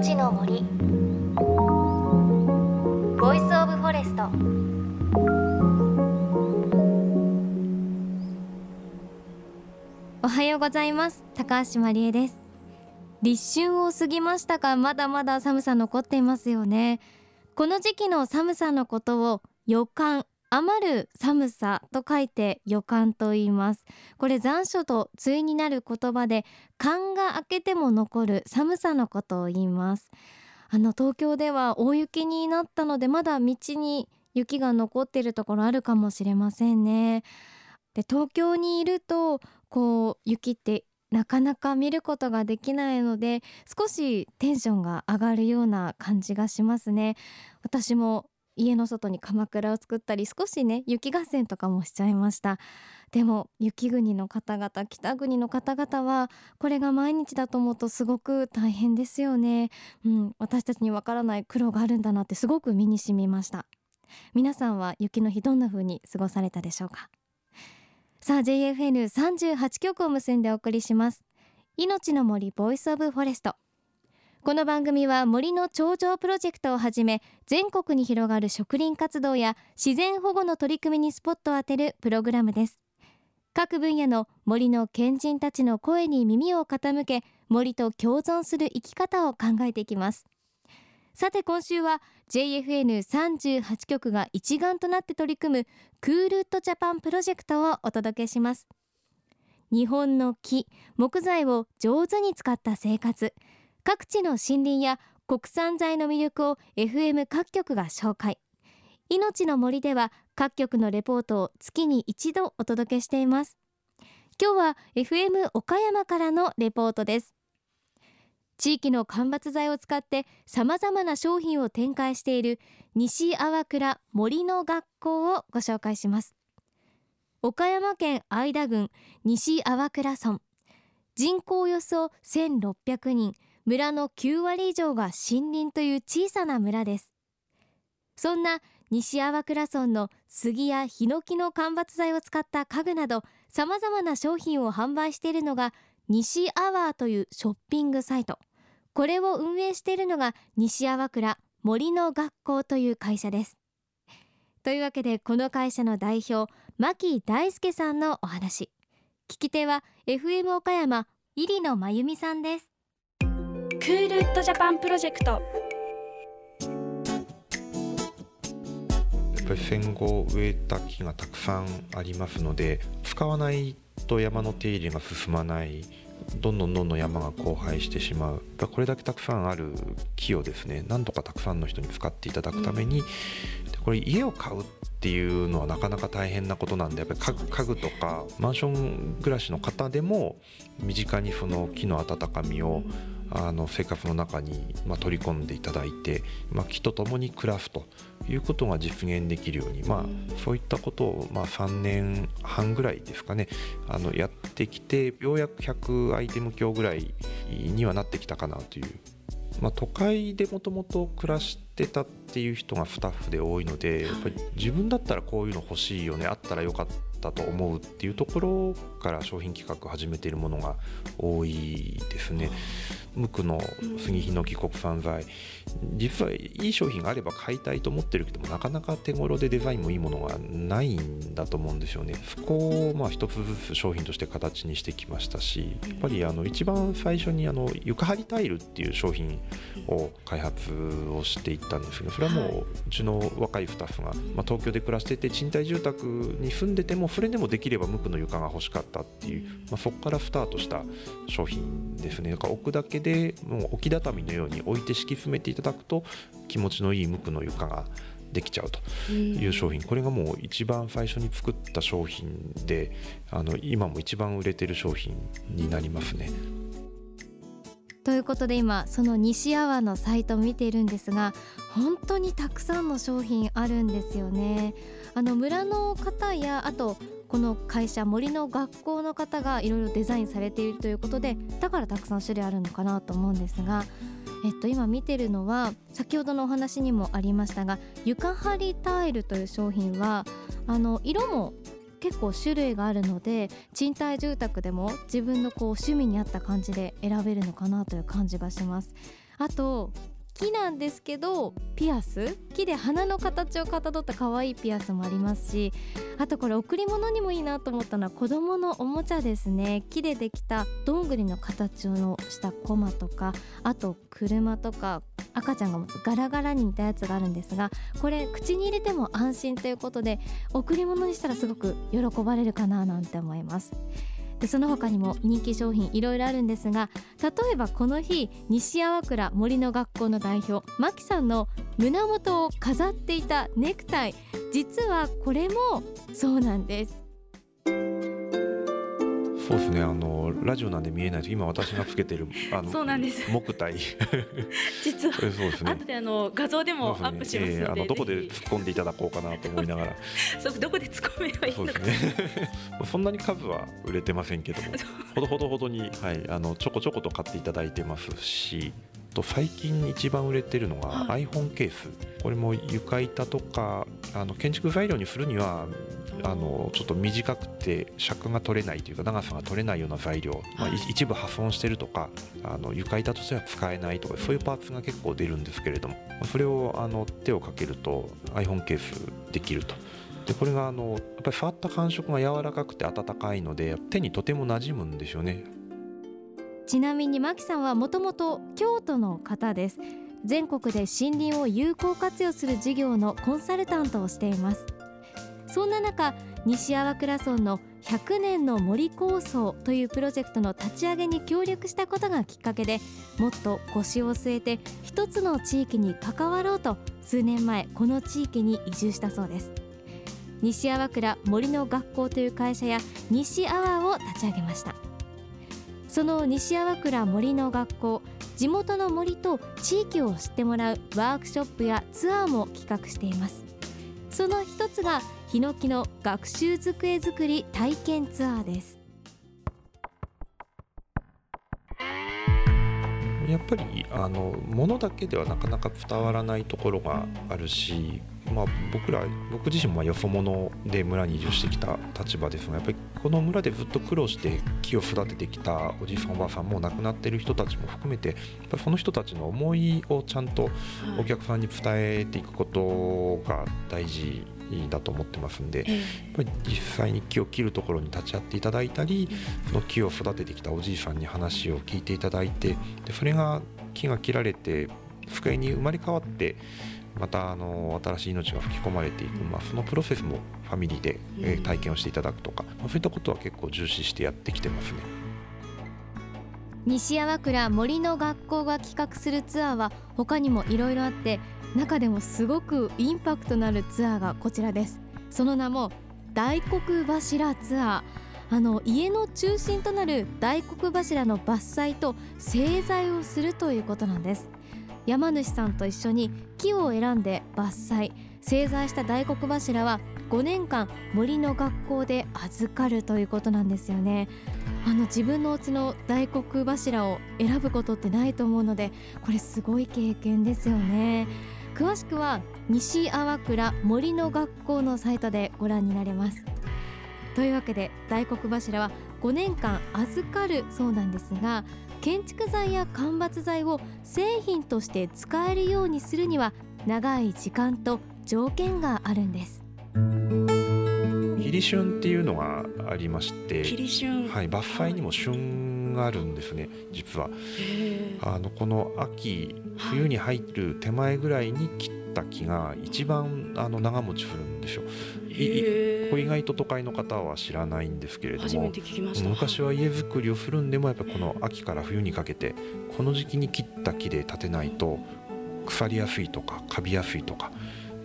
命の森。 Voice of Forest。おはようございます。高橋真理恵です。立春を過ぎましたがまだまだ寒さ残っていますよね。この時期の寒さのことを余寒余る寒さと書いて余寒と言います。これ残暑と対になる言葉で寒が明けても残る寒さのことを言います。あの東京では大雪になったのでまだ道に雪が残っているところあるかもしれませんね。で東京にいるとこう雪ってなかなか見ることができないので少しテンションが上がるような感じがしますね。私も家の外に鎌倉を作ったり少しね雪合戦とかもしちゃいました。でも雪国の方々北国の方々はこれが毎日だと思うとすごく大変ですよね、うん、私たちにわからない苦労があるんだなってすごく身に染みました。皆さんは雪の日どんな風に過ごされたでしょうか？さあ JFN38 局を結んでお送りします。命の森 Voice of Forest。この番組は森の長城プロジェクトをはじめ全国に広がる植林活動や自然保護の取り組みにスポットを当てるプログラムです。各分野の森の賢人たちの声に耳を傾け森と共存する生き方を考えていきます。さて今週は JFN38 局が一丸となって取り組むクールッドジャパンプロジェクトをお届けします。日本の木木材を上手に使った生活。各地の森林や国産材の魅力を FM 各局が紹介。命の森では各局のレポートを月に一度お届けしています。今日は FM 岡山からのレポートです。地域の間伐材を使って様々な商品を展開している西粟倉森の学校をご紹介します。岡山県相田郡西粟倉村。人口およそ1600人。村の9割以上が森林という小さな村です。そんな西粟倉村の杉やヒノキの間伐材を使った家具などさまざまな商品を販売しているのが西アワーというショッピングサイト。これを運営しているのが西粟倉森の学校という会社です。というわけでこの会社の代表牧大輔さんのお話。聞き手は FM 岡山入野真由美さんです。クールッドジャパンプロジェクト。やっぱり戦後植えた木がたくさんありますので使わないと山の手入れが進まないどんどんどんどん山が荒廃してしまう。これだけたくさんある木をですね何とかたくさんの人に使っていただくためにこれ家を買うっていうのはなかなか大変なことなんでやっぱり家具とかマンション暮らしの方でも身近にその木の温かみをあの生活の中に、まあ、取り込んでいただいて、まあ、木と共に暮らすということが実現できるように、まあ、そういったことを、まあ、3年半ぐらいですかねあのやってきてようやく100アイテム強ぐらいにはなってきたかなという。まあ、都会でもともと暮らしてたっていう人がスタッフで多いのでやっぱり自分だったらこういうの欲しいよねあったらよかったったと思うっていうところから商品企画始めているものが多いですね。無垢の杉ヒノキ国産材実はいい商品があれば買いたいと思ってるけどもなかなか手頃でデザインもいいものがないんだと思うんですよね。そこをまあ一つずつ商品として形にしてきましたしやっぱりあの一番最初にあの床張りタイルっていう商品を開発をしていったんですけどそれはもううちの若いスタッフが、まあ、東京で暮らしてて賃貸住宅に住んでてもそれでもできれば無垢の床が欲しかったたっていう、まあ、そこからスタートした商品ですね。だから置くだけでもう置き畳のように置いて敷き詰めていただくと気持ちのいい無垢の床ができちゃうという商品。これがもう一番最初に作った商品であの今も一番売れてる商品になりますね。ということで今その西阿波のサイトを見ているんですが本当にたくさんの商品あるんですよね。あの村の方やあとこの会社森の学校の方がいろいろデザインされているということでだからたくさん種類あるのかなと思うんですが、えっと、今見てるのは先ほどのお話にもありましたが床張りタイルという商品はあの色も結構種類があるので賃貸住宅でも自分のこう趣味に合った感じで選べるのかなという感じがします。あと木なんですけどピアス？木で花の形をかたどった可愛いピアスもありますしあとこれ贈り物にもいいなと思ったのは子供のおもちゃですね。木でできたどんぐりの形をしたコマとかあと車とか赤ちゃんが持つガラガラに似たやつがあるんですがこれ口に入れても安心ということで贈り物にしたらすごく喜ばれるかななんて思います。でその他にも人気商品いろいろあるんですが例えばこの日西粟倉森の学校の代表マキさんの胸元を飾っていたネクタイ。実はこれもそうなんです。そうですね。あのラジオなんで見えないです。今私がつけてるあのそうなんです。木体。実は。そうですね。後であの画像でもアップしますので、えーあのどこでぜ突っ込んでいただこうかなと思いながら。ひ そうどこで突っ込めばいいそうのかですね。そんなに数は売れてませんけども。ほどほどほどに、はい、あのちょこちょこと買っていただいてますしと最近一番売れてるのがは iPhone ケース。これも床板とかあの建築材料にするにはあのちょっと短くて尺が取れないというか長さが取れないような材料、まあ、一部破損してるとかあの床板としては使えないとかそういうパーツが結構出るんですけれどもそれをあの手をかけると iPhone ケースできると。でこれがあのやっぱり触った感触が柔らかくて温かいので手にとても馴染むんですよねちなみにマキさんはもともと京都の方です。全国で森林を有効活用する事業のコンサルタントをしています。そんな中西粟倉村の100年の森構想というプロジェクトの立ち上げに協力したことがきっかけでもっと腰を据えて一つの地域に関わろうと数年前この地域に移住したそうです。西粟倉森の学校という会社や西阿波を立ち上げました。その西粟倉森の学校地元の森と地域を知ってもらうワークショップやツアーも企画しています。その一つがヒノキの学習机作り体験ツアーです。やっぱりあの物だけではなかなか伝わらないところがあるし、まあ、僕ら僕自身もよそ者で村に移住してきた立場ですがやっぱりこの村でずっと苦労して木を育ててきたおじいさんおばあさんも亡くなってる人たちも含めてやっぱその人たちの思いをちゃんとお客さんに伝えていくことが大事だと思ってますんでえやっぱり実際に木を切るところに立ち会っていただいたりその木を育ててきたおじいさんに話を聞いていただいてでそれが木が切られて机に生まれ変わってまたあの新しい命が吹き込まれていく、まあ、そのプロセスもファミリーで、え体験をしていただくとか、まあそういったことは結構重視してやってきてますね。西粟倉森の学校が企画するツアーは他にもいろいろあって中でもすごくインパクトのあるツアーがこちらです。その名も大黒柱ツアー。あの家の中心となる大黒柱の伐採と製材をするということなんです。山主さんと一緒に木を選んで伐採。製材した大黒柱は5年間森の学校で預かるということなんですよね。あの自分のお家の大黒柱を選ぶことってないと思うのでこれすごい経験ですよね。詳しくは西粟倉森の学校のサイトでご覧になれます。というわけで大黒柱は5年間預かるそうなんですが建築材や間伐材を製品として使えるようにするには長い時間と条件があるんです。切り旬っていうのがありまして切り旬。はい、伐採にも旬があるんですね実は。あのこの秋冬に入る手前ぐらいに切った木が一番あの長持ちするんですよ。意外と都会の方は知らないんですけれども昔は家づくりをするんでもやっぱこの秋から冬にかけてこの時期に切った木で建てないと腐りやすいとかカビやすいとか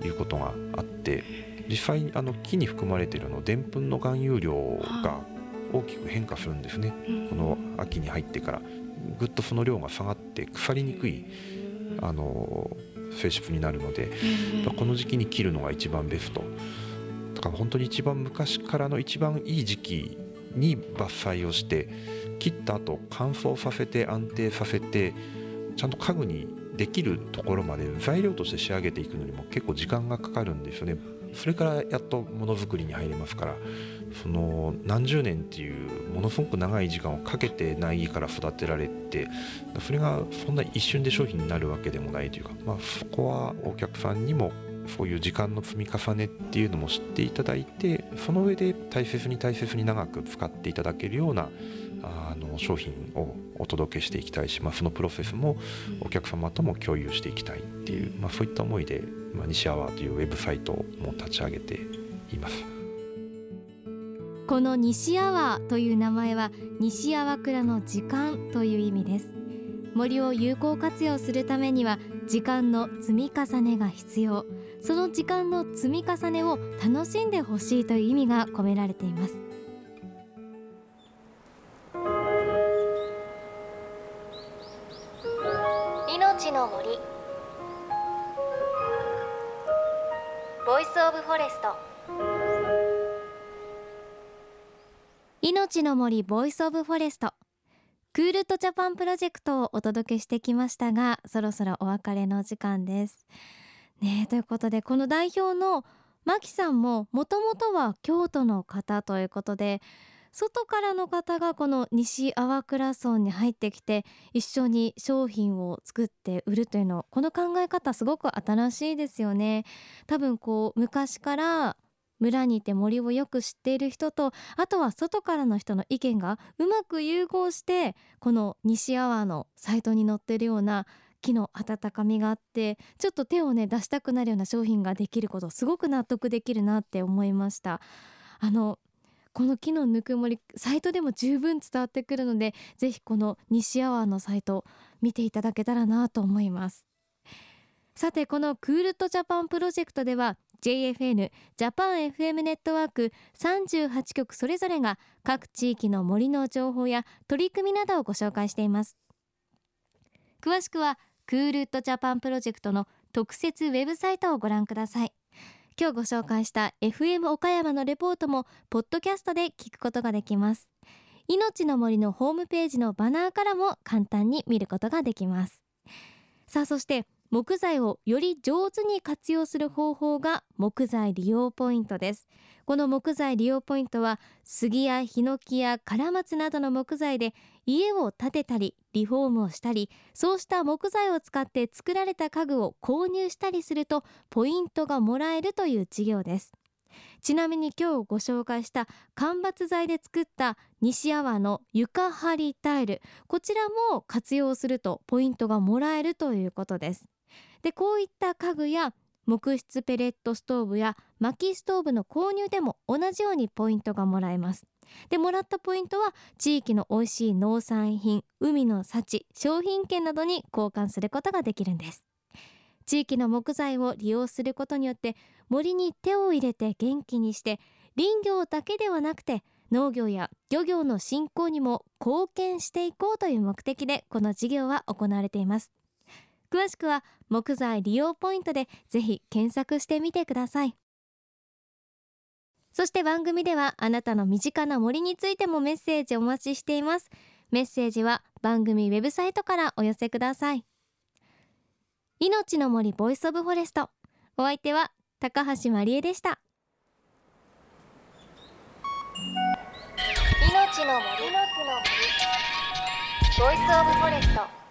いうことがあって実際にあの木に含まれているのでんぷんの含有量が大きく変化するんですね。うん。この秋に入ってから。ぐっとその量が下がって腐りにくいあの性質になるのでこの時期に切るのが一番ベスト。だから本当に一番昔からの一番いい時期に伐採をして切った後乾燥させて安定させてちゃんと家具にできるところまで材料として仕上げていくのにも結構時間がかかるんですよねそれからやっとものづくりに入れますからその何十年っていうものすごく長い時間をかけて苗木から育てられてそれがそんな一瞬で商品になるわけでもないというか、まあ、そこはお客さんにもそういう時間の積み重ねっていうのも知っていただいてその上で大切に大切に長く使っていただけるようなあの商品をお届けしていきたいし、まあ、そのプロセスもお客様とも共有していきたいっていう、まあ、そういった思いで、まあ、西アワーというウェブサイトも立ち上げています。この西アワーという名前は西粟倉の時間という意味です。森を有効活用するためには時間の積み重ねが必要。その時間の積み重ねを楽しんでほしいという意味が込められています。命の森。 Voice of Forest。命の森 Voice of Forest。Cool Wood Japan Project をお届けしてきましたがそろそろお別れの時間です。ねということでこの代表のマキさんももともとは京都の方ということで外からの方がこの西粟倉村に入ってきて一緒に商品を作って売るというのこの考え方すごく新しいですよね。多分こう昔から村にいて森をよく知っている人とあとは外からの人の意見がうまく融合してこの西アワーのサイトに載ってるような木の温かみがあってちょっと手をね出したくなるような商品ができることすごく納得できるなって思いました。あのこの木のぬくもりサイトでも十分伝わってくるのでぜひこの西粟倉のサイト見ていただけたらなと思います。さてこの Cool Wood Japan Project では JFN ジャパン FM ネットワーク38局それぞれが各地域の森の情報や取り組みなどをご紹介しています。詳しくは Cool Wood Japan Project の特設ウェブサイトをご覧ください。今日ご紹介した FM 岡山のレポートもポッドキャストで聞くことができます。命の森のホームページのバナーからも簡単に見ることができます。さあそして木材をより上手に活用する方法が木材利用ポイントです。この木材利用ポイントは杉やヒノキやカラマツなどの木材で家を建てたりリフォームをしたりそうした木材を使って作られた家具を購入したりするとポイントがもらえるという事業です。ちなみに今日ご紹介した間伐材で作った西阿波の床張りタイルこちらも活用するとポイントがもらえるということです。でこういった家具や木質ペレットストーブや薪ストーブの購入でも同じようにポイントがもらえます。でもらったポイントは地域の美味しい農産品海の幸商品券などに交換することができるんです。地域の木材を利用することによって森に手を入れて元気にして林業だけではなくて農業や漁業の振興にも貢献していこうという目的でこの事業は行われています。詳しくは木材利用ポイントでぜひ検索してみてください。そして番組ではあなたの身近な森についてもメッセージお待ちしています。メッセージは番組ウェブサイトからお寄せください。命の森ボイスオブフォレスト。お相手は高橋真理恵でした。命の森。ボイスオブフォレスト。